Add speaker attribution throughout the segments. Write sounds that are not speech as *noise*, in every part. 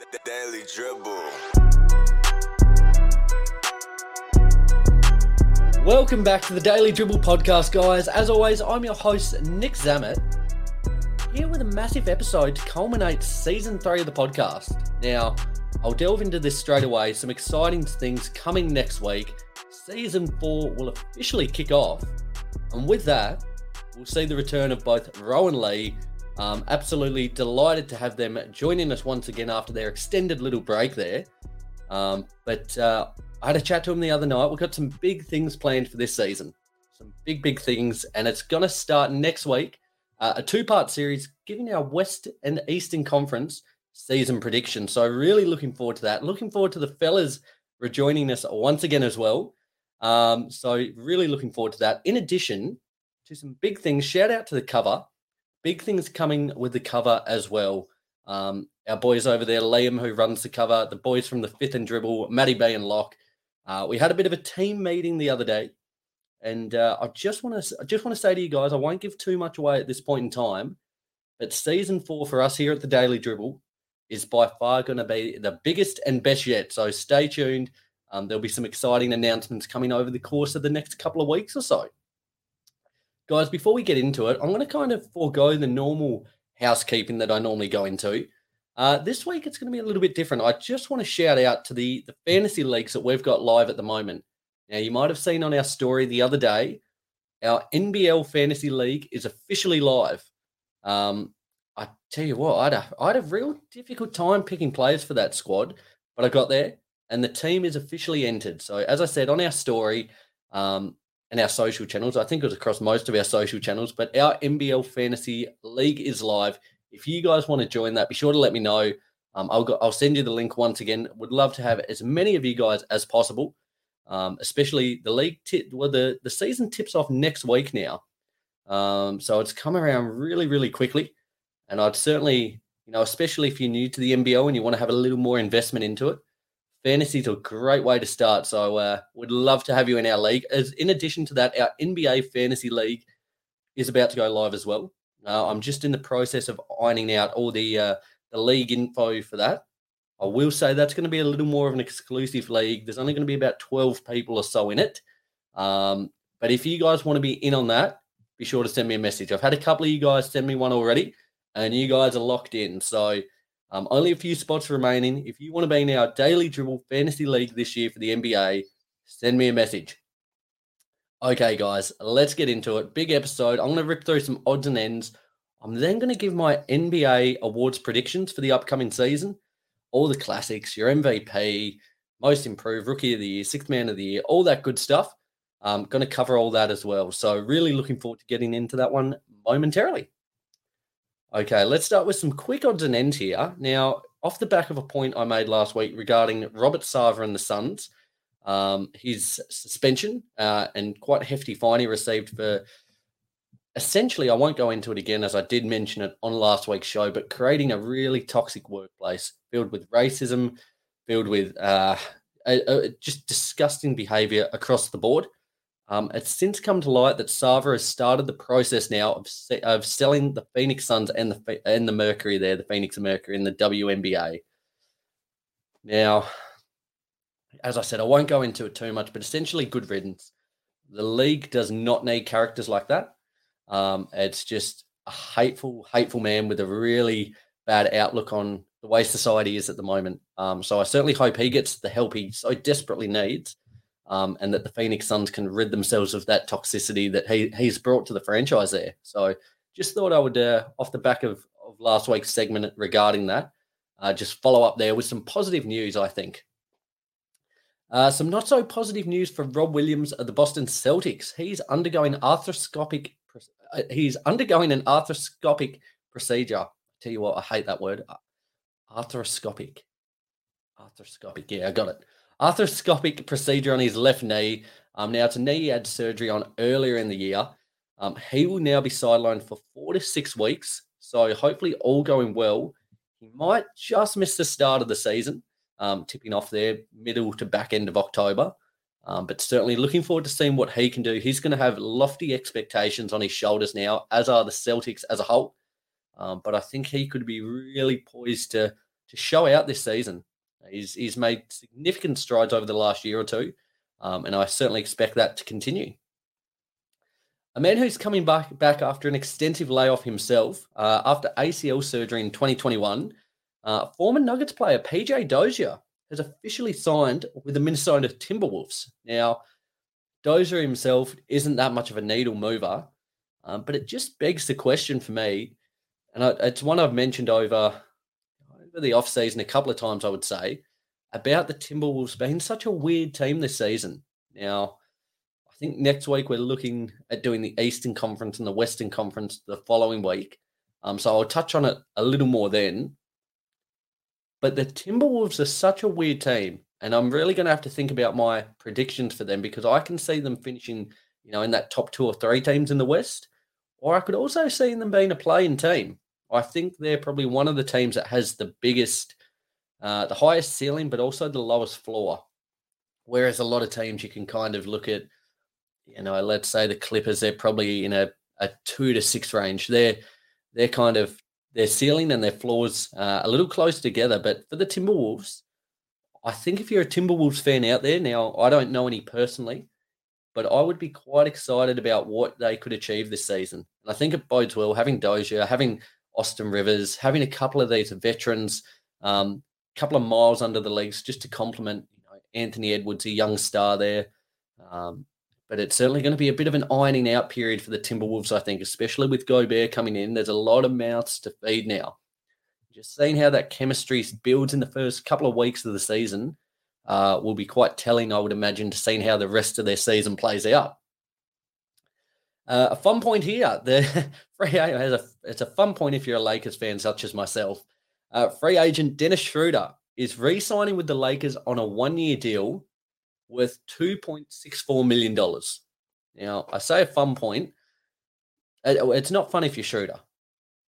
Speaker 1: The Daily Dribble.
Speaker 2: Welcome back to the Daily Dribble podcast, guys. As always, I'm your host, Nic Zammit, here with a massive episode to culminate season three of the podcast. Now, I'll delve into this straight away. Some exciting things coming next week. Season four will officially kick off. And with that, we'll see the return of both Row and Li um, absolutely delighted to have them joining us once again after their extended little break there. Um, but uh, I had a chat to them the other night. We've got some big things planned for this season, some big, big things, and it's going to start next week. Uh, a two part series giving our West and Eastern Conference season prediction. So, really looking forward to that. Looking forward to the fellas rejoining us once again as well. Um, so, really looking forward to that. In addition to some big things, shout out to the cover big things coming with the cover as well. Um, our boys over there, Liam, who runs the cover, the boys from the fifth and dribble, Matty Bay and Lock. Uh, we had a bit of a team meeting the other day, and uh, I just want to I just want to say to you guys, I won't give too much away at this point in time, but season four for us here at the Daily Dribble is by far going to be the biggest and best yet. So stay tuned. Um, there'll be some exciting announcements coming over the course of the next couple of weeks or so guys, before we get into it, I'm going to kind of forego the normal housekeeping that I normally go into. Uh, this week, it's going to be a little bit different. I just want to shout out to the, the fantasy leagues that we've got live at the moment. Now, you might have seen on our story the other day, our NBL Fantasy League is officially live. Um, I tell you what, I had, a, I had a real difficult time picking players for that squad, but I got there and the team is officially entered. So, as I said on our story, um, and our social channels. I think it was across most of our social channels, but our NBL Fantasy League is live. If you guys want to join that, be sure to let me know. Um, I'll go, I'll send you the link once again. Would love to have as many of you guys as possible. Um, especially the league tip. Well, the the season tips off next week now, um, so it's come around really really quickly. And I'd certainly, you know, especially if you're new to the NBL and you want to have a little more investment into it, fantasy is a great way to start. So uh, would love to have you in our league. As in addition to that, our NBA fantasy league is about to go live as well. Uh, I'm just in the process of ironing out all the uh, the league info for that. I will say that's going to be a little more of an exclusive league. There's only going to be about 12 people or so in it. Um, but if you guys want to be in on that, be sure to send me a message. I've had a couple of you guys send me one already, and you guys are locked in. So um, only a few spots remaining. If you want to be in our daily dribble fantasy league this year for the NBA, send me a message. Okay, guys, let's get into it. Big episode. I'm going to rip through some odds and ends. I'm then going to give my NBA awards predictions for the upcoming season. All the classics, your MVP, most improved, rookie of the year, sixth man of the year, all that good stuff. I'm going to cover all that as well. So, really looking forward to getting into that one momentarily. Okay, let's start with some quick odds and ends here. Now, off the back of a point I made last week regarding Robert Sarver and the Suns, um, his suspension uh, and quite hefty fine he received for essentially, I won't go into it again as I did mention it on last week's show, but creating a really toxic workplace filled with racism, filled with uh, a, a, just disgusting behavior across the board. Um, it's since come to light that Sarver has started the process now of, se- of selling the Phoenix Suns and the and the Mercury there, the Phoenix Mercury in the WNBA. Now, as I said, I won't go into it too much, but essentially, good riddance. The league does not need characters like that. Um, it's just a hateful, hateful man with a really bad outlook on the way society is at the moment. Um, so I certainly hope he gets the help he so desperately needs um, and that the Phoenix Suns can rid themselves of that toxicity that he he's brought to the franchise there. So just thought I would, uh, off the back of, of last week's segment regarding that, uh, just follow up there with some positive news. I think. Uh, some not so positive news for Rob Williams of the Boston Celtics. He's undergoing arthroscopic. Uh, he's undergoing an arthroscopic procedure. I tell you what, I hate that word. Arthroscopic. Arthroscopic. Yeah, I got it arthroscopic procedure on his left knee. Um, now, it's a knee he had surgery on earlier in the year. Um, he will now be sidelined for four to six weeks. So, hopefully, all going well. He might just miss the start of the season, um, tipping off there middle to back end of October. Um, but certainly looking forward to seeing what he can do. He's going to have lofty expectations on his shoulders now, as are the Celtics as a whole. Um, but I think he could be really poised to to show out this season. He's he's made significant strides over the last year or two, um, and I certainly expect that to continue. A man who's coming back back after an extensive layoff himself uh, after ACL surgery in 2021, uh, former Nuggets player PJ Dozier has officially signed with the Minnesota Timberwolves. Now, Dozier himself isn't that much of a needle mover, um, but it just begs the question for me, and I, it's one I've mentioned over over the off season a couple of times. I would say about the Timberwolves being such a weird team this season. Now, I think next week we're looking at doing the Eastern Conference and the Western Conference the following week. Um, so I'll touch on it a little more then. But the Timberwolves are such a weird team, and I'm really going to have to think about my predictions for them because I can see them finishing, you know, in that top two or three teams in the West, or I could also see them being a playing team. I think they're probably one of the teams that has the biggest, uh, the highest ceiling, but also the lowest floor. Whereas a lot of teams you can kind of look at, you know, let's say the Clippers, they're probably in a, a two to six range. They're they're kind of their ceiling and their floors uh, a little close together. But for the Timberwolves, I think if you're a Timberwolves fan out there now, I don't know any personally, but I would be quite excited about what they could achieve this season. And I think it bodes well having Dozier, having Austin Rivers, having a couple of these veterans, a um, couple of miles under the legs just to complement you know, Anthony Edwards, a young star there. Um, but it's certainly going to be a bit of an ironing out period for the Timberwolves, I think, especially with Gobert coming in. There's a lot of mouths to feed now. Just seeing how that chemistry builds in the first couple of weeks of the season uh, will be quite telling, I would imagine, to seeing how the rest of their season plays out. Uh, a fun point here: *laughs* the free has a it's a fun point if you're a Lakers fan, such as myself. Uh, free agent Dennis Schroeder is re-signing with the Lakers on a one-year deal worth $2.64 million. Now, I say a fun point. Uh, it's not fun if you're Schroeder.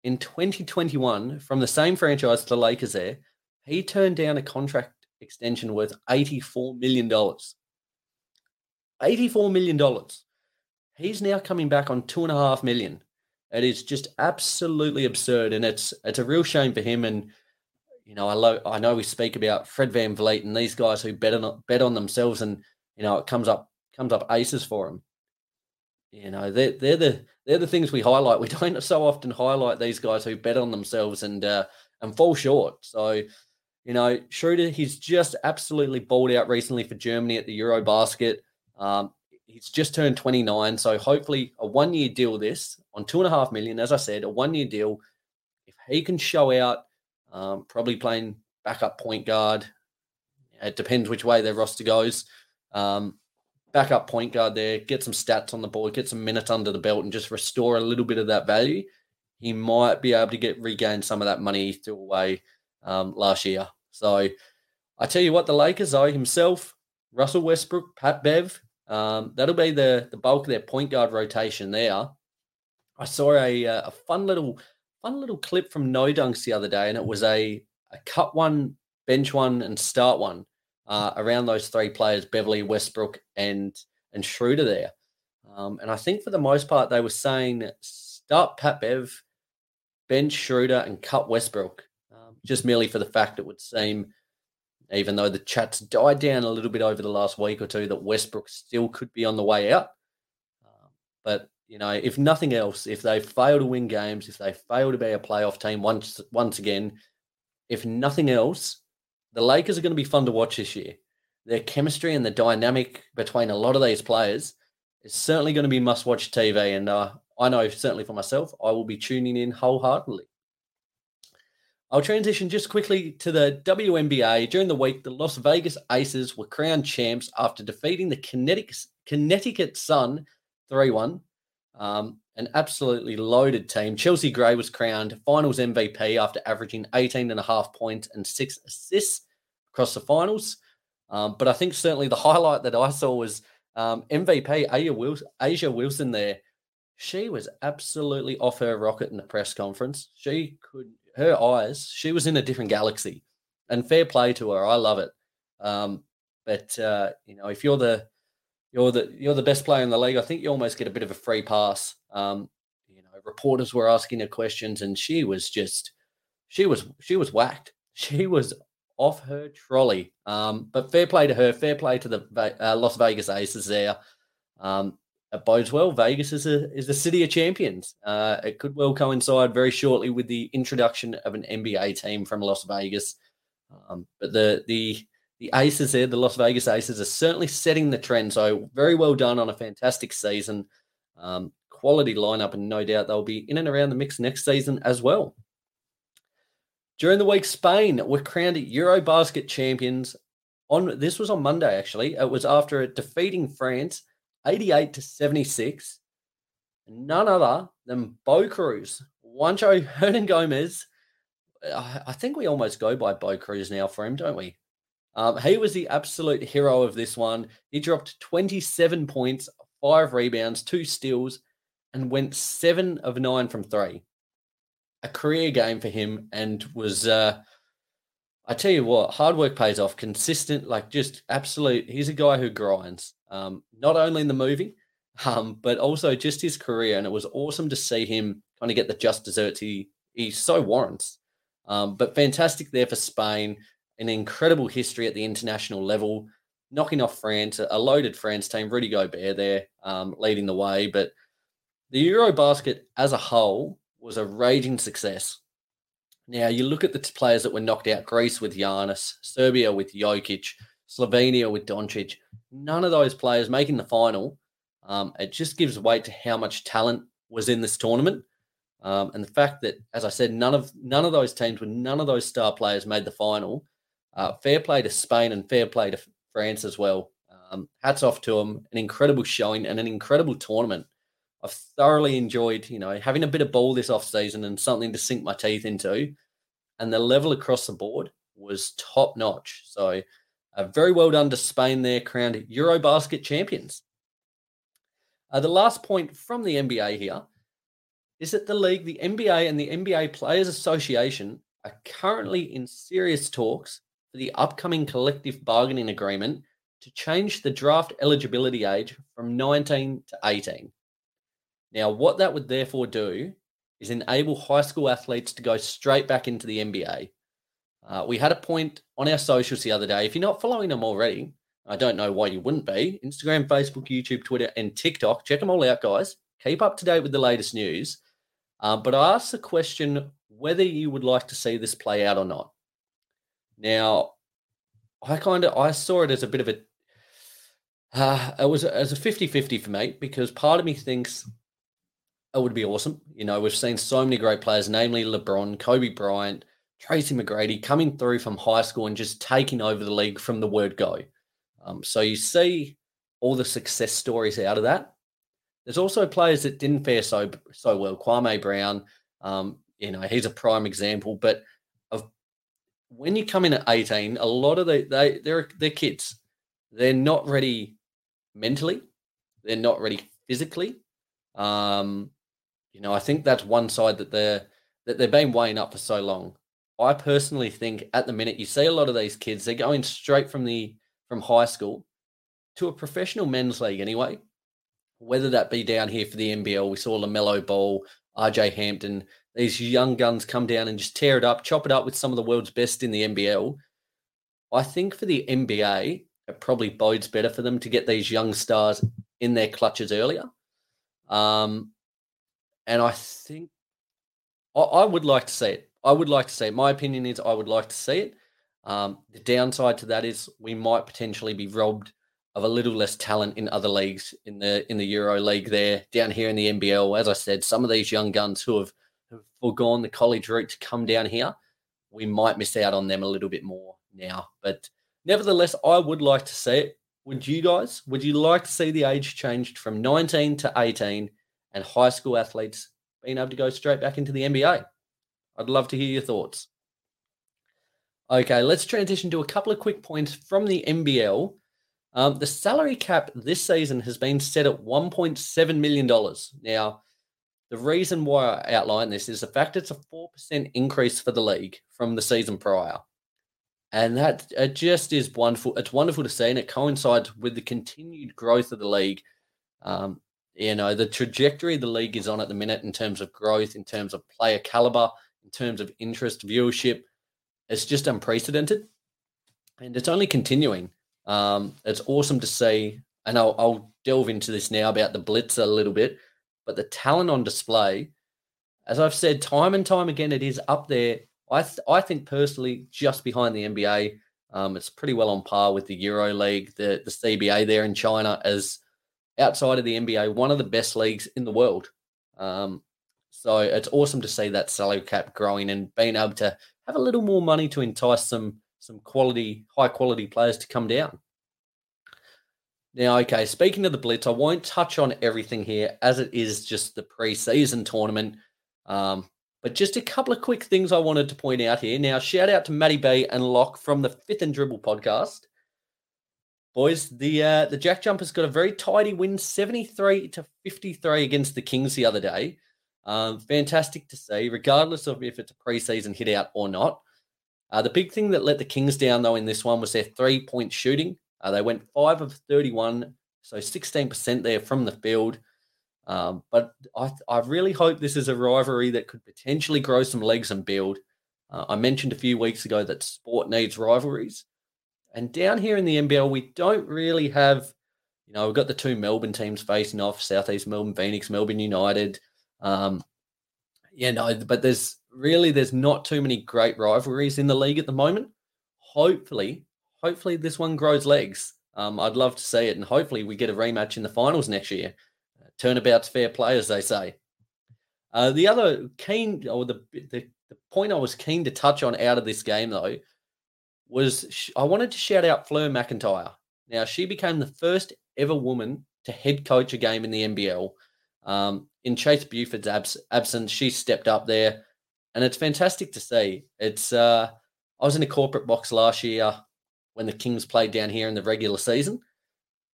Speaker 2: In 2021, from the same franchise, to the Lakers there, he turned down a contract extension worth $84 million. $84 million. He's now coming back on two and a half million. It is just absolutely absurd, and it's it's a real shame for him. And you know, I lo- I know we speak about Fred VanVleet and these guys who bet on bet on themselves, and you know, it comes up comes up aces for them. You know, they're they're the they're the things we highlight. We *laughs* don't so often highlight these guys who bet on themselves and uh, and fall short. So, you know, Schroeder, he's just absolutely balled out recently for Germany at the Eurobasket. Um, he's just turned 29, so hopefully a one year deal. This on two and a half million, as I said, a one year deal. If he can show out um, probably playing backup point guard. It depends which way their roster goes. Um, backup point guard there, get some stats on the board, get some minutes under the belt, and just restore a little bit of that value. He might be able to get regain some of that money he threw away um, last year. So I tell you what, the Lakers owe himself, Russell Westbrook, Pat Bev. Um, that'll be the the bulk of their point guard rotation there. I saw a uh, a fun little fun little clip from No Dunks the other day, and it was a, a cut one, bench one, and start one uh, around those three players, Beverley, Westbrook, and and Schroeder there. Um, and I think for the most part, they were saying start Pat Bev, bench Schroeder, and cut Westbrook, um, just merely for the fact it would seem, even though the chats died down a little bit over the last week or two, that Westbrook still could be on the way out. Um, but you know, if nothing else, if they fail to win games, if they fail to be a playoff team once once again, if nothing else, the Lakers are going to be fun to watch this year. Their chemistry and the dynamic between a lot of these players is certainly going to be must-watch TV, and uh, I know certainly for myself, I will be tuning in wholeheartedly. I'll transition just quickly to the WNBA. During the week, the Las Vegas Aces were crowned champs after defeating the Connecticut, Connecticut Sun 3 1 um, an absolutely loaded team. Chelsea Gray was crowned finals MVP after averaging 18 and a half points and six assists across the finals. Um, but I think certainly the *laughs* highlight that I saw was um, MVP A'ja Wilson, A'ja Wilson there. She was absolutely off her rocket in the press conference. She could, her eyes, she was in a different galaxy. And fair play to her. I love it. Um, but, uh, you know, if you're the, you're the you're the best player in the league. I think you almost get a bit of a free pass. Um, you know, reporters were asking her questions, and she was just she was she was whacked. *laughs* she was off her trolley. Um, but fair play to her, fair play to the uh, Las Vegas Aces there. Um, it bodes well. Vegas is a is the city of champions. Uh, it could well coincide very shortly with the introduction of an NBA team from Las Vegas. Um, but the the the Aces there, the Las Vegas Aces, are certainly setting the trend. So very well done on a fantastic season. Um, quality lineup, and no doubt they'll be in and around the mix next season as well. During the week, Spain were crowned Eurobasket champions. On this was on Monday actually. It was after defeating France 88 to 76. None other than Bo Cruz, Juancho *laughs* Hernangomez. I think we almost go by Bo Cruz now for him, don't we? Um, he was the absolute hero of this one. He dropped 27 points, five rebounds, two steals, and went seven of nine from three. A career game for him, and was uh, I tell you what, hard work pays off. Consistent, like just absolute. He's a guy who grinds, um, not only in the movie, *laughs* um, but also just his career. And it was awesome to see him kind of get the just desserts he he so warrants. Um, but fantastic there for Spain. An incredible history at the international level, knocking off France, a loaded France team. Rudy Gobert there um, leading the way. But the Eurobasket as a whole was a raging success. Now you look at the players that were knocked out: Greece with Giannis, Serbia with Jokic, Slovenia with Doncic. None of those players making the final. Um, it just gives weight to how much talent was in this tournament, um, and the fact that, as I said, none of none of those teams with none of those star players made the final. Uh, fair play to Spain and fair play to France as well. Um, hats off to them. An incredible showing and an incredible tournament. I've thoroughly enjoyed, you know, having a bit of ball this off season and something to sink my teeth into. And the level across the board was top notch. So, uh, very well done to Spain there, crowned Eurobasket champions. Uh, the last point from the NBA here is that the league, the NBA, and the NBA Players Association are currently in serious talks for the upcoming collective bargaining agreement to change the draft eligibility age from 19 to 18. Now, what that would therefore do is enable high school athletes to go straight back into the NBA. Uh, we had a point on our socials the other day. If you're not following them already, I don't know why you wouldn't be. Instagram, Facebook, YouTube, Twitter, and TikTok. Check them all out, guys. Keep up to date with the latest news. Uh, but I asked the question whether you would like to see this play out or not. Now, I kind of I saw it as a bit of a uh, it was as a 50-50 for me because part of me thinks it would be awesome. You know, we've seen so many great players, namely LeBron, Kobe Bryant, Tracy McGrady, coming through from high school and just taking over the league from the word go. Um, so you see all the success stories out of that. There's also players that didn't fare so so well. Kwame Brown, um, you know, he's a prime example. But of when you come in at 18, a lot of the they they're they're kids. They're not ready mentally. They're not ready physically. Um, you know, I think that's one side that they're that they've been weighing up for so long. I personally think at the minute you see a lot of these kids, they're going straight from the from high school to a professional men's league anyway. Whether that be down here for the NBL, we saw LaMelo Ball, RJ Hampton, these young guns come down and just tear it up, chop it up with some of the world's best in the NBL. I think for the NBA, it probably bodes better for them to get these young stars in their clutches earlier. Um, and I think I, I, would like to see it. I would like to see it. My opinion is I would like to see it. Um, the downside to that is we might potentially be robbed of a little less talent in other leagues in the in the Euro League there down here in the NBL. As I said, some of these young guns who have, have foregone the college route to come down here, we might miss out on them a little bit more now. But nevertheless, I would like to see it. Would you guys? Would you like to see the age changed from 19 to 18 and high school athletes being able to go straight back into the NBA? I'd love to hear your thoughts. Okay, let's transition to a couple of quick points from the NBL. Um, the salary cap this season has been set at $1.7 million. Now, the reason why I outline this is the fact it's a 4% increase for the league from the season prior. And that it just is wonderful. It's wonderful to see, and it coincides with the continued growth of the league. Um, you know, the trajectory the league is on at the minute in terms of growth, in terms of player caliber, in terms of interest, viewership. it's just unprecedented, and it's only continuing. Um, it's awesome to see, and I'll, I'll delve into this now about the blitz a little bit, but the talent on display, as I've said time and time again, it is up there. I th- I think personally just behind the NBA. Um, it's pretty well on par with the Euro League, the the CBA there in China as outside of the NBA, one of the best leagues in the world. Um, so it's awesome to see that salary cap growing and being able to have a little more money to entice some some quality, high quality players to come down. Now, okay, speaking of the Blitz, I won't touch on everything here as it is just the preseason tournament. Um, but just a couple of quick things I wanted to point out here. Now, shout out to Matty B and Locke from the Fifth and Dribble podcast. Boys, the uh, the Jack Jumpers got a very tidy win, 73 to 53 against the Kings the other day. Um, fantastic to see, regardless of if it's a preseason hit out or not. Uh, the big thing that let the Kings down, though, in this one was their three point shooting. Uh, they went 5 of 31, so 16% there from the field. Um, but I, I really hope this is a rivalry that could potentially grow some legs and build. Uh, I mentioned a few weeks ago that sport needs rivalries. And down here in the NBL, we don't really have, you know, we've got the two Melbourne teams facing off Southeast Melbourne Phoenix, Melbourne United. Um, yeah, no, but there's really there's not too many great rivalries in the league at the moment. Hopefully, hopefully this one grows legs. Um, I'd love to see it, and hopefully we get a rematch in the finals next year. Uh, turnabout's fair play, as they say. Uh, the other keen, or the, the the point I was keen to touch on out of this game though was I wanted to shout out Fleur McIntyre. Now she became the first ever woman to head coach a game in the NBL. Um, in Chase Buford's abs- absence, she stepped up there, and it's fantastic to see. It's uh, I was in a corporate box last year when the Kings played down here in the regular season,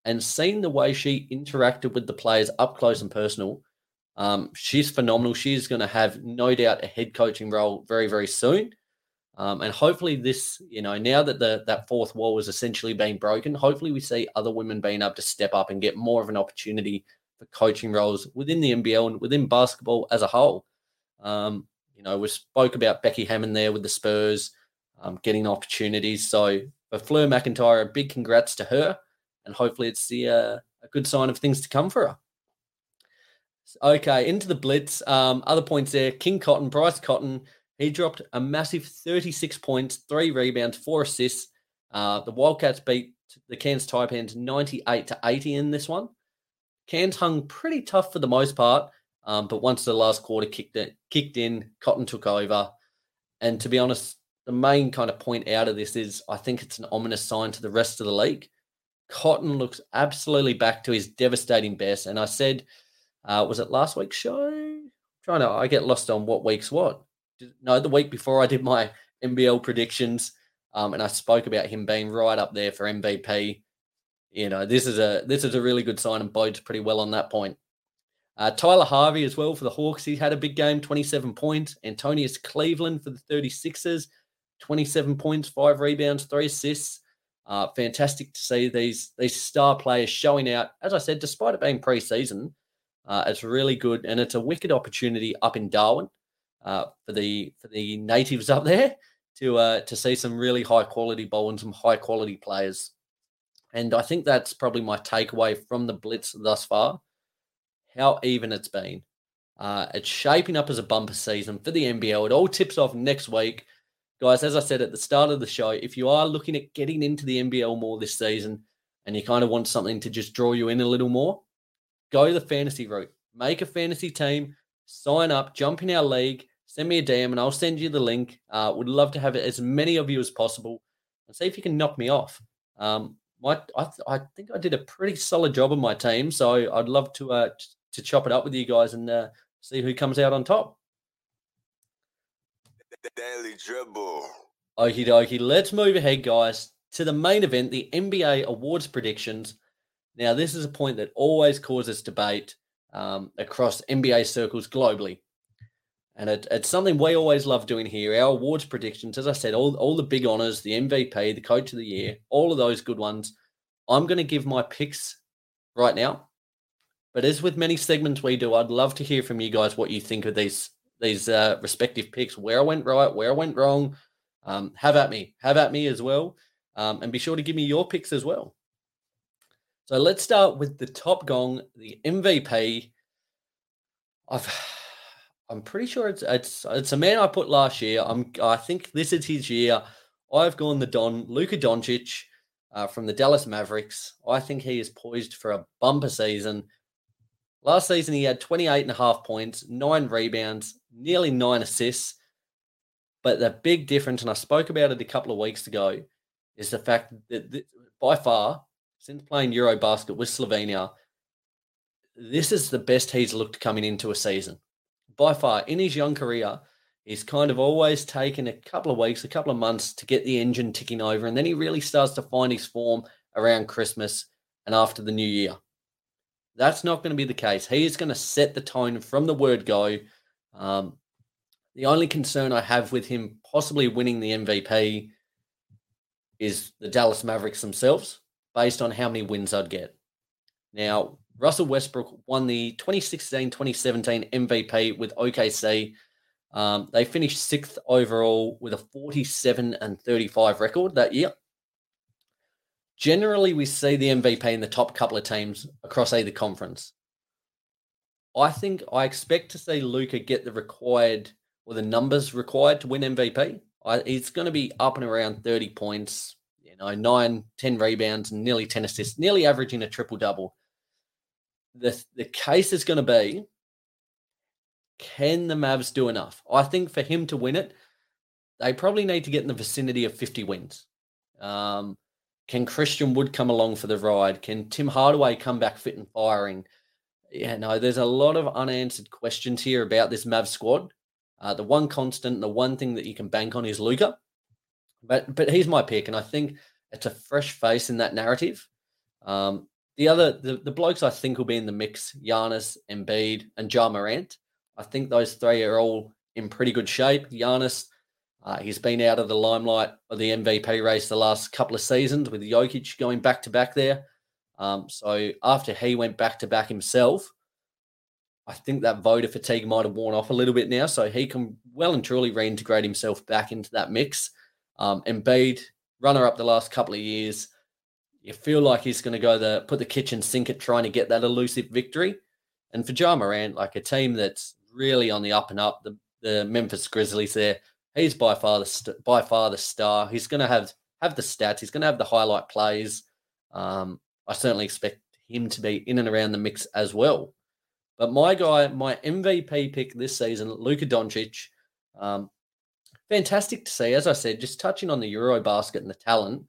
Speaker 2: and seeing the way she interacted with the players up close and personal, um, she's phenomenal. She's going to have no doubt a head coaching role very very soon. Um, and hopefully, this, you know, now that the that fourth wall has essentially being broken, hopefully we see other women being able to step up and get more of an opportunity for coaching roles within the NBL and within basketball as a whole. Um, you know, we spoke about Becky Hammon there with the Spurs um, getting opportunities. So for Fleur McIntyre, a big congrats to her, and hopefully it's the uh, a good sign of things to come for her. Okay, into the blitz. Um, other points there: King Cotton, Bryce Cotton he dropped a massive 36 points, three rebounds, four assists. Uh, the Wildcats beat the Cairns Taipans 98 to 80 in this one. Cairns hung pretty tough for the most part, um, but once the last quarter kicked it, kicked in, Cotton took over. And to be honest, the main kind of point out of this is I think it's an ominous sign to the rest of the league. Cotton looks absolutely back to his devastating best. And I said, uh, was it last week's show? I'm trying to, I get lost on what week's what no, the week before I did my NBL predictions, um, and I spoke about him being right up there for MVP. You know, this is a this is a really good sign and bodes pretty well on that point. Uh, Tyler Harvey as well for the Hawks. He had a big game, 27 points. Antonius Cleveland for the 36ers, 27 points, five rebounds, three assists. Uh, fantastic to see these these star players showing out. As I said, despite it being preseason, uh, it's really good and it's a wicked opportunity up in Darwin uh, for the for the natives up there to uh, to see some really high quality bowl and some high quality players. And I think that's probably my takeaway from the Blitz thus far. How even it's been. Uh, it's shaping up as a bumper season for the NBL. It all tips off next week. Guys, as I said at the start of the show, if you are looking at getting into the NBL more this season and you kind of want something to just draw you in a little more, go the fantasy route. Make a fantasy team, sign up, jump in our league, send me a DM and I'll send you the link. Uh, would love to have as many of you as possible and see if you can knock me off. Um, my, I, th- I think I did a pretty solid job on my team, so I'd love to uh, to chop it up with you guys and uh, see who comes out on top.
Speaker 1: Daily dribble.
Speaker 2: Okie dokie. Let's move ahead, guys, to the main event, the NBA awards predictions. Now, this is a point that always causes debate um, across NBA circles globally. And it, it's something we always love doing here. Our awards predictions, as I said, all, all the big honors, the MVP, the coach of the year, all of those good ones. I'm going to give my picks right now. But as with many segments we do, I'd love to hear from you guys what you think of these these uh, respective picks, where I went right, where I went wrong, um, have at me, have at me as well, um, and be sure to give me your picks as well. So let's start with the top gong, the MVP. I've, I'm pretty sure it's it's it's a man I put last year. I'm I think this is his year. I've gone the Don Luka Doncic uh, from the Dallas Mavericks. I think he is poised for a bumper season. Last season, he had 28 and a half points, nine rebounds, nearly nine assists. But the big difference, and I spoke about it a couple of weeks ago, is the fact that by far, since playing Eurobasket with Slovenia, this is the best he's looked coming into a season. By far, in his young career, he's kind of always taken a couple of weeks, a couple of months to get the engine ticking over, and then he really starts to find his form around Christmas and after the new year. That's not going to be the case. He is going to set the tone from the word go. Um, the only concern I have with him possibly winning the MVP is the Dallas Mavericks themselves, based on how many wins I'd get. Now, Russell Westbrook won the 2016 2017 MVP with OKC. Um, they finished sixth overall with a 47 and 35 record that year. Generally, we see the MVP in the top couple of teams across either conference. I think I expect to see Luka get the required or the numbers required to win MVP. I, it's going to be up and around 30 points, you know, nine, 10 rebounds, and nearly 10 assists, nearly averaging a triple double. The, the case is going to be can the Mavs do enough? I think for him to win it, they probably need to get in the vicinity of 50 wins. Um, can Christian Wood come along for the ride? Can Tim Hardaway come back fit and firing? Yeah, no, there's a lot of unanswered questions here about this Mav squad. Uh, the one constant, the one thing that you can bank on is Luka. But but he's my pick, and I think it's a fresh face in that narrative. Um, the other the, the blokes I think will be in the mix, Giannis, Embiid, and Ja Morant. I think those three are all in pretty good shape. Giannis, uh, he's been out of the limelight of the MVP race the last couple of seasons with Jokic going back to back there. Um, so after he went back to back himself, I think that voter fatigue might have worn off a little bit now. So he can well and truly reintegrate himself back into that mix. Um, Embiid, runner up the last couple of years, you feel like he's going to go the put the kitchen sink at trying to get that elusive victory. And for Ja Morant, like a team that's really on the up and up, the, the Memphis Grizzlies there, he's by far the st- by far the star. He's going to have have the stats. He's going to have the highlight plays. Um, I certainly expect him to be in and around the mix as well. But my guy, my MVP pick this season, Luka Doncic. Um, fantastic to see. As I said, just touching on the Euro basket and the talent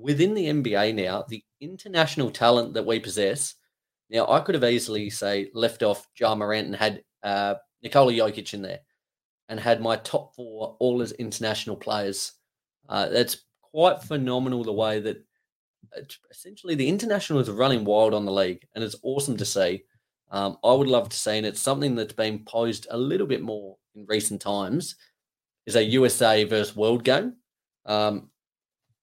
Speaker 2: within the NBA now, the international talent that we possess. Now, I could have easily say left off Ja Morant and had uh, Nikola Jokic in there, and had my top four all as international players. Uh, that's quite phenomenal the way that essentially the international is running wild on the league, and it's awesome to see. Um, I would love to see, and it's something that's been posed a little bit more in recent times, is a USA versus world game. Um,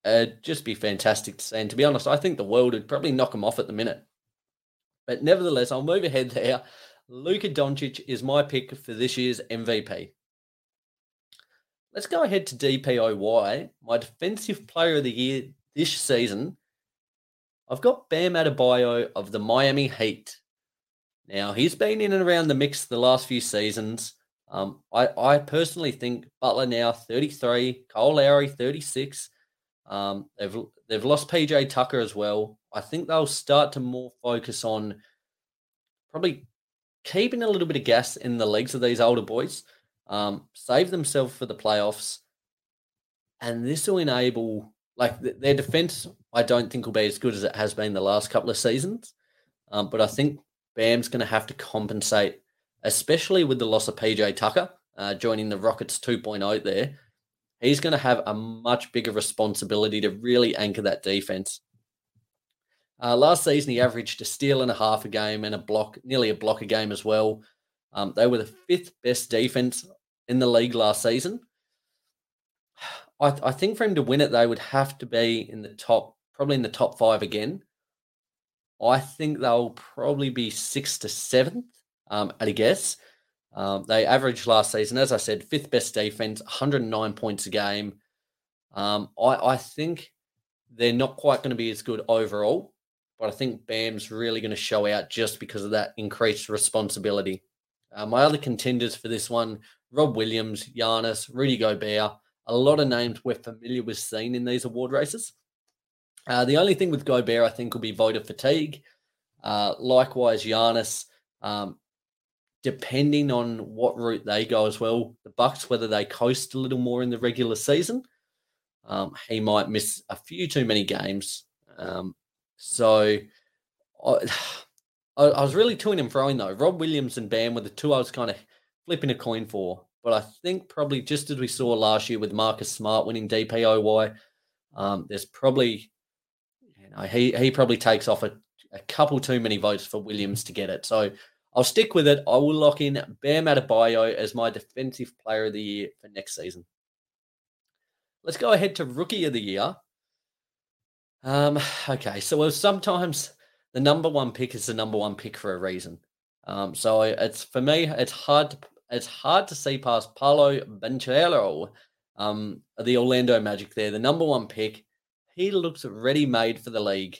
Speaker 2: it'd just be fantastic to see. And to be honest, I think the world would probably knock him off at the minute. But nevertheless, I'll move ahead there. Luka Doncic is my pick for this year's MVP. Let's go ahead to DPOY, my defensive player of the year this season. I've got Bam Adebayo of the Miami Heat. Now, he's been in and around the mix the last few seasons. Um, I, I personally think Butler now 33, Kyle Lowry 36. Um, they've they've lost PJ Tucker as well. I think they'll start to more focus on probably keeping a little bit of gas in the legs of these older boys, um, save themselves for the playoffs, and this will enable like their defense. I don't think will be as good as it has been the last couple of seasons, um, but I think Bam's going to have to compensate, especially with the loss of PJ Tucker uh, joining the Rockets 2.0 there. He's going to have a much bigger responsibility to really anchor that defense. Uh, last season, he averaged a steal and a half a game and a block, nearly a block a game as well. Um, they were the fifth best defense in the league last season. I, I, think for him to win it, they would have to be in the top, probably in the top five again. I think they'll probably be sixth to seventh um, at a guess. Um, they averaged last season, as I said, fifth best defense, 109 points a game. Um, I, I think they're not quite going to be as good overall, but I think Bam's really going to show out just because of that increased responsibility. Uh, my other contenders for this one Rob Williams, Giannis, Rudy Gobert, a lot of names we're familiar with seeing in these award races. Uh, the only thing with Gobert, I think, will be voter fatigue. Uh, likewise, Giannis, um, depending on what route they go as well, the Bucks whether they coast a little more in the regular season, um, he might miss a few too many games. Um, so I, *sighs* I, was really to and froing though. Rob Williams and Bam were the two I was kind of flipping a coin for. But I think probably just as we saw last year with Marcus Smart winning DPOY, um, there's probably you know he he probably takes off a, a couple too many votes for Williams to get it. So I'll stick with it. I will lock in Bam Adebayo as my defensive player of the year for next season. Let's go ahead to rookie of the year. Um, okay, so sometimes the number one pick is the number one pick for a reason. Um, so it's for me, it's hard to it's hard to see past Paolo Banchero, um, the Orlando Magic. There, the number one pick. He looks ready made for the league.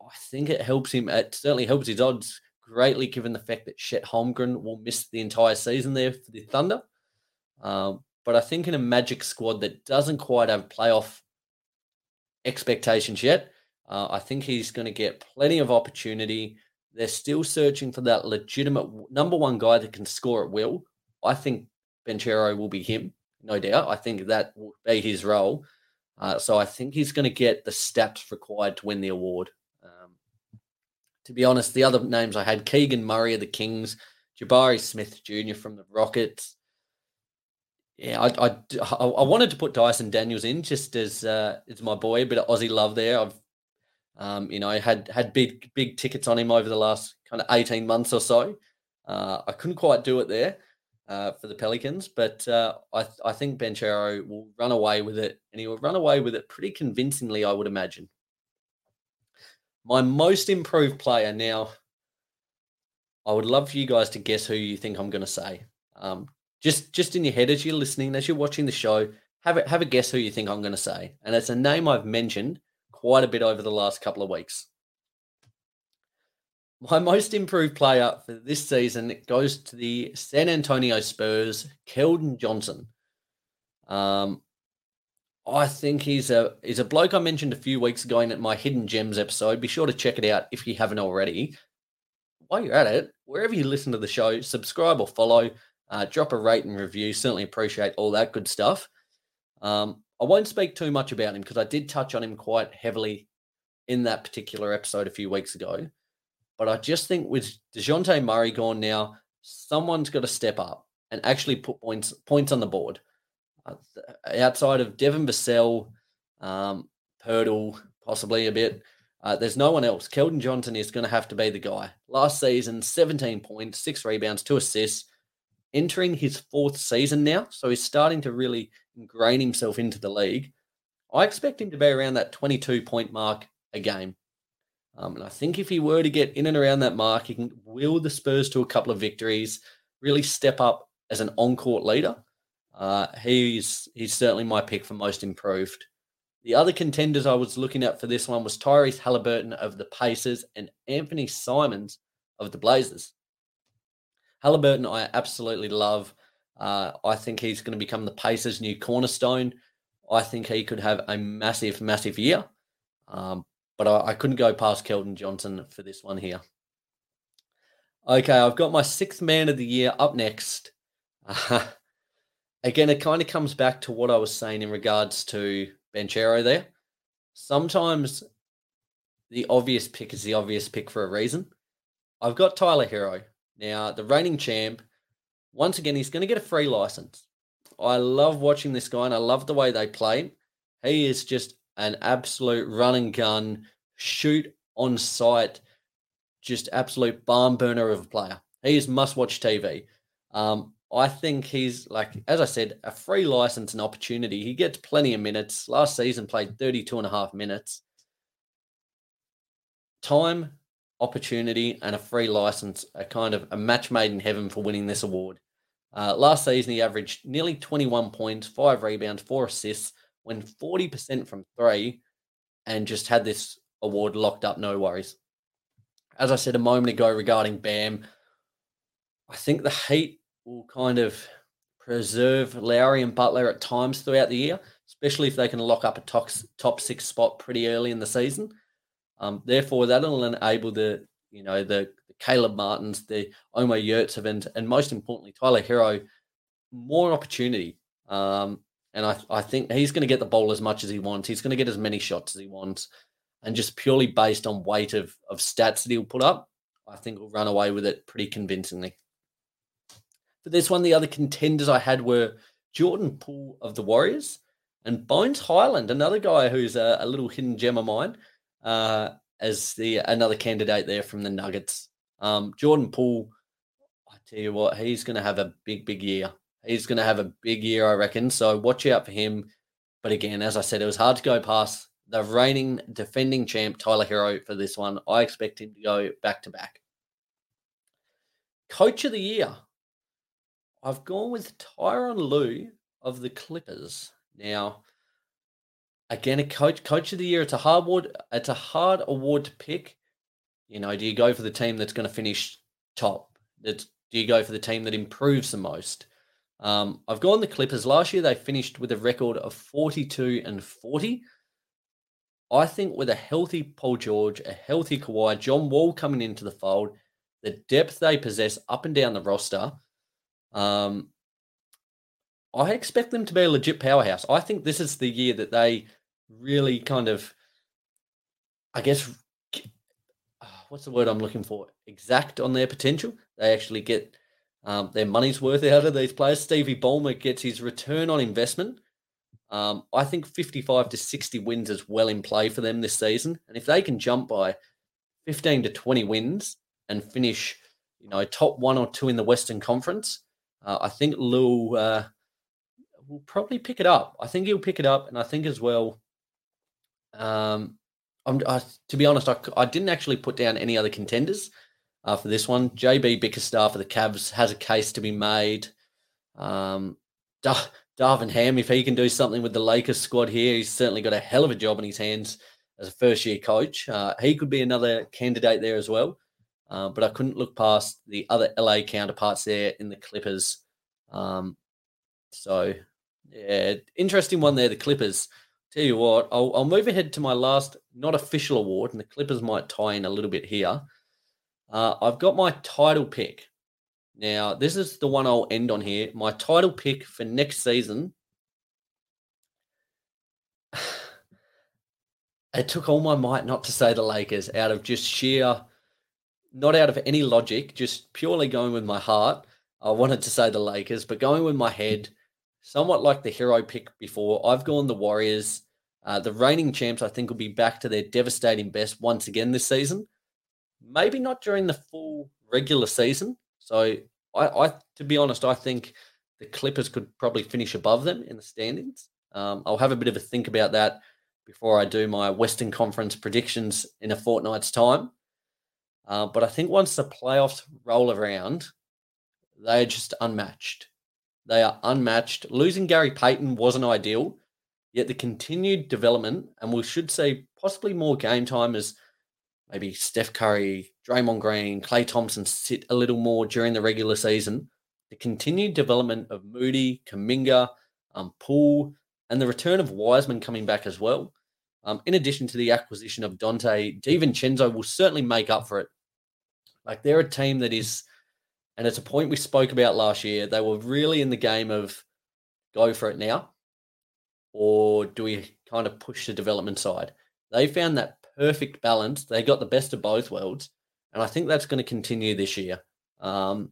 Speaker 2: I think it helps him. It certainly helps his odds greatly, given the fact that Chet Holmgren will miss the entire season there for the Thunder. Um, but I think in a Magic squad that doesn't quite have playoff expectations yet, uh, I think he's going to get plenty of opportunity. They're still searching for that legitimate number one guy that can score at will. I think Banchero will be him, no doubt. I think that will be his role. Uh, so I think he's going to get the stats required to win the award. To be honest, the other names I had Keegan Murray of the Kings, Jabari Smith Jr. from the Rockets. Yeah, I, I, I wanted to put Dyson Daniels in just as uh, my boy, a bit of Aussie love there. I've um, you know, had had big big tickets on him over the last kind of eighteen months or so. Uh, I couldn't quite do it there uh, for the Pelicans, but uh, I I think Banchero will run away with it, and he will run away with it pretty convincingly, I would imagine. My most improved player now. I would love for you guys to guess who you think I'm going to say. Um, just just in your head as you're listening, as you're watching the show, have a, have a guess who you think I'm going to say, and it's a name I've mentioned quite a bit over the last couple of weeks. My most improved player for this season goes to the San Antonio Spurs, Keldon Johnson. Um, I think he's a he's a bloke I mentioned a few weeks ago in my Hidden Gems episode. Be sure to check it out if you haven't already. While you're at it, wherever you listen to the show, subscribe or follow, uh, drop a rate and review. Certainly appreciate all that good stuff. Um, I won't speak too much about him because I did touch on him quite heavily in that particular episode a few weeks ago. But I just think with DeJounte Murray gone now, someone's got to step up and actually put points points on the board. Uh, outside of Devin Vassell, um, Poeltl, possibly a bit, uh, there's no one else. Keldon Johnson is going to have to be the guy. Last season, 17 points, six rebounds, two assists, entering his fourth season now. So he's starting to really – ingrain himself into the league, I expect him to be around that 22 point mark a game. Um, and I think if he were to get in and around that mark, he can will the Spurs to a couple of victories, really step up as an on court leader. Uh, he's he's certainly my pick for most improved. The other contenders I was looking at for this one was Tyrese Halliburton of the Pacers and Anthony Simons of the Blazers. Halliburton, I absolutely love. Uh, I think he's going to become the Pacers' new cornerstone. I think he could have a massive, massive year. Um, but I, I, couldn't go past Keldon Johnson for this one here. Okay, I've got my sixth man of the year up next. *laughs* again, it kind of comes back to what I was saying in regards to Banchero there. Sometimes the obvious pick is the obvious pick for a reason. I've got Tyler Herro. Now, the reigning champ, once again, he's going to get a free license. I love watching this guy and I love the way they play. He is just an absolute run and gun, shoot on sight, just absolute barn burner of a player. He is must watch TV. Um, I think he's like, as I said, a free license and opportunity. He gets plenty of minutes. Last season, played 32 and a half minutes. Time, opportunity, and a free license are kind of a match made in heaven for winning this award. Uh, last season, he averaged nearly 21 points, five rebounds, four assists, went 40% from three, and just had this award locked up, no worries. As I said a moment ago regarding Bam, I think the Heat will kind of preserve Lowry and Butler at times throughout the year, especially if they can lock up a top, top six spot pretty early in the season. Um, therefore, that'll enable the you know the, the Caleb Martins, the Omer Yurtseven, and, and most importantly Tyler Herro more opportunity. Um, and I, I think he's going to get the ball as much as he wants. He's going to get as many shots as he wants. And just purely based on weight of, of stats that he'll put up, I think we'll run away with it pretty convincingly. For this one, of the other contenders I had were Jordan Poole of the Warriors and Bones Hyland, another guy who's a, a little hidden gem of mine, uh, as the another candidate there from the Nuggets. Um, Jordan Poole, I tell you what, he's going to have a big, big year. He's going to have a big year, I reckon. So watch out for him. But again, as I said, it was hard to go past the reigning defending champ Tyler Herro for this one. I expect him to go back to back. Coach of the year. I've gone with Tyronn Lue of the Clippers. Now, again, a coach coach of the year. It's a hard award. It's a hard award to pick. You know, do you go for the team that's going to finish top? That's, do you go for the team that improves the most? Um, I've gone the Clippers. Last year they finished with a record of 42 and 40. I think with a healthy Paul George, a healthy Kawhi, John Wall coming into the fold, the depth they possess up and down the roster, um, I expect them to be a legit powerhouse. I think this is the year that they really kind of, I guess, what's the word I'm looking for? Exact on their potential. They actually get um, their money's worth out of these players. Stevie Ballmer gets his return on investment. Um, I think 55 to 60 wins is well in play for them this season. And if they can jump by 15 to 20 wins and finish, you know, top one or two in the Western Conference, uh, I think Lue uh, will probably pick it up. I think he'll pick it up. And I think as well, um, I'm, I, to be honest, I, I didn't actually put down any other contenders uh, for this one. JB Bickerstaff for the Cavs has a case to be made. Um, Dar- Darvin Ham, if he can do something with the Lakers squad here, he's certainly got a hell of a job in his hands as a first year coach. Uh, he could be another candidate there as well. Uh, but I couldn't look past the other LA counterparts there in the Clippers. Um, so, yeah, interesting one there, the Clippers. Tell you what, I'll, I'll move ahead to my last not official award, and the Clippers might tie in a little bit here. Uh, I've got my title pick. Now, this is the one I'll end on here. My title pick for next season. *sighs* it took all my might not to say the Lakers out of just sheer, not out of any logic, just purely going with my heart. I wanted to say the Lakers, but going with my head, somewhat like the Herro pick before, I've gone the Warriors. Uh, the reigning champs, I think, will be back to their devastating best once again this season maybe not during the full regular season. So I, I to be honest, I think the Clippers could probably finish above them in the standings. Um, I'll have a bit of a think about that before I do my Western Conference predictions in a fortnight's time. Uh, but I think once the playoffs roll around, they are just unmatched. They are unmatched. Losing Gary Payton wasn't ideal, yet the continued development, and we should see possibly more game time as maybe Steph Curry, Draymond Green, Klay Thompson sit a little more during the regular season. The continued development of Moody, Kuminga, um, Poole, and the return of Wiseman coming back as well. Um, in addition to the acquisition of Donte, DiVincenzo will certainly make up for it. Like they're a team that is, and it's a point we spoke about last year. They were really in the game of go for it now, or do we kind of push the development side? They found that perfect balance. They got the best of both worlds, and I think that's going to continue this year. Um,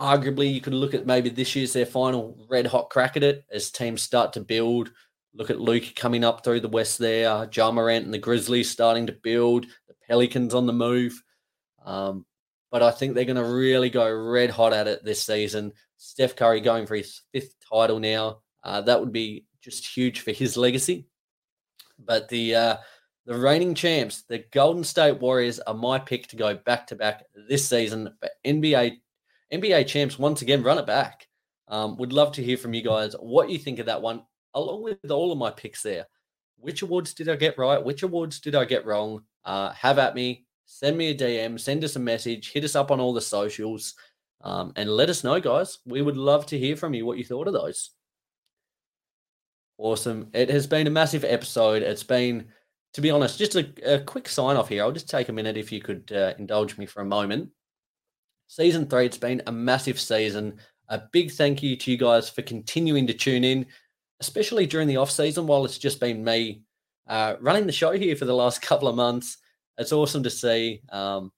Speaker 2: arguably, you could look at maybe this year's their final red hot crack at it as teams start to build. Look at Luka coming up through the west there, Ja Morant and the Grizzlies starting to build, the Pelicans on the move. Um, but I think they're going to really go red hot at it this season. Steph Curry going for his fifth title now. Uh, that would be just huge for his legacy. But the uh, the reigning champs, the Golden State Warriors, are my pick to go back to back this season NBA NBA champs once again. Run it back. Um, would love to hear from you guys what you think of that one. along with all of my picks there. Which awards did I get right? Which awards did I get wrong? Uh, have at me. Send me a DM. Send us a message. Hit us up on all the socials. Um, and let us know, guys. We would love to hear from you what you thought of those. Awesome. It has been a massive episode. It's been, to be honest, just a, a quick sign off here. I'll just take a minute if you could uh, indulge me for a moment. Season three, it's been a massive season. A big thank you to you guys for continuing to tune in, especially during the off season while it's just been me uh, running the show here for the last *laughs* couple of months. It's awesome to see. Um,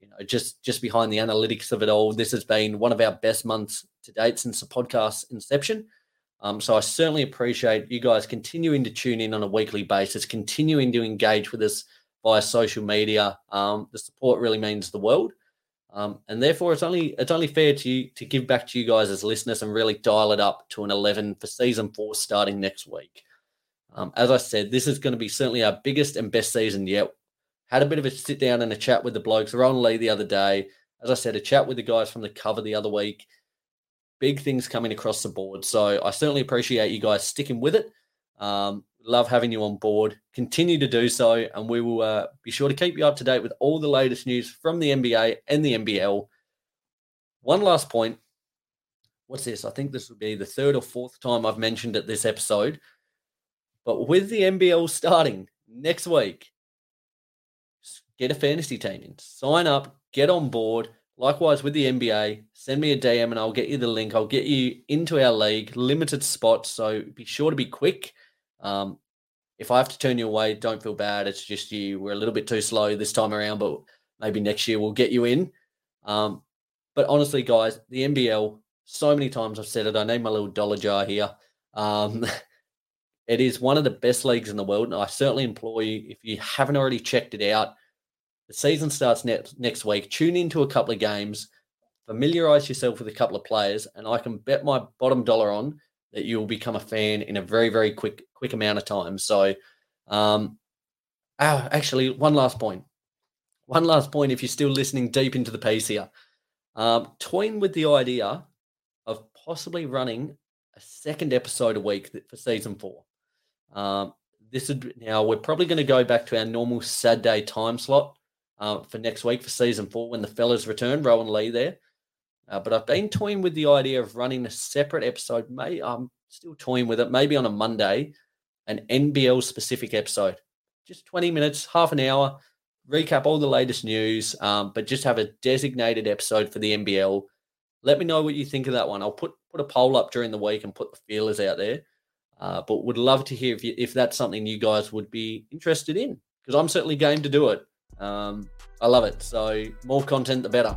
Speaker 2: you know, just just behind the analytics of it all, this has been one of our best months to date since the podcast inception. Um, so I certainly appreciate you guys continuing to tune in on a weekly basis, continuing to engage with us via social media. Um, the support really means the world. Um, and therefore, it's only it's only fair to you to give back to you guys as listeners and really dial it up to an 11 for season four starting next week. Um, as I said, this is going to be certainly our biggest and best season yet. Had a bit of a sit down and a chat with the blokes. Row and Li the other day. As I said, a chat with the guys from the cover the other week. Big things coming across the board. So I certainly appreciate you guys sticking with it. Um, love having you on board. Continue to do so, and we will uh, be sure to keep you up to date with all the latest news from the NBA and the NBL. One last point. What's this? I think this will be the third or fourth time I've mentioned it this episode. But with the NBL starting next week, get a fantasy team in, sign up, get on board. Likewise with the NBA, send me a DM and I'll get you the link. I'll get you into our league, limited spots. So be sure to be quick. Um, if I have to turn you away, don't feel bad. It's just you. We're a little bit too slow this time around, but maybe next year we'll get you in. Um, but honestly, guys, the NBL, so many times I've said it. I need my little dollar jar here. Um, *laughs* it is one of the best leagues in the world. And I certainly implore you, if you haven't already checked it out, the season starts next, next week. Tune into a couple of games, familiarize yourself with a couple of players, and I can bet my bottom dollar on that you will become a fan in a very, very quick, quick amount of time. So, um, oh, actually, one last point. One last point. If you're still listening deep into the piece here, um, toying with the idea of possibly running a second episode a week for season four. Um, this would now we're probably going to go back to our normal Saturday time slot uh, for next week for season four when the fellas return. Row and Li there. Uh, but I've been toying with the idea of running a separate episode. May I'm still toying with it. Maybe on a Monday, an NBL specific episode, just 20 minutes, half an hour, recap all the latest news, um, but just have a designated episode for the NBL. Let me know what you think of that one. I'll put put a poll up during the week and put the feelers out there. Uh, but would love to hear if you, if that's something you guys would be interested in because I'm certainly game to do it. Um, I love it. So more content, the better.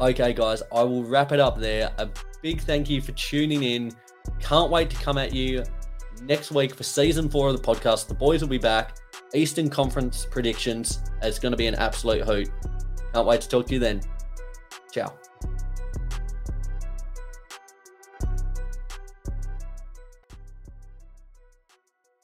Speaker 2: Okay, guys, I will wrap it up there. A big thank you for tuning in. Can't wait to come at you next week for season four of the podcast. The boys will be back. Eastern Conference predictions. It's going to be an absolute hoot. Can't wait to talk to you then. Ciao.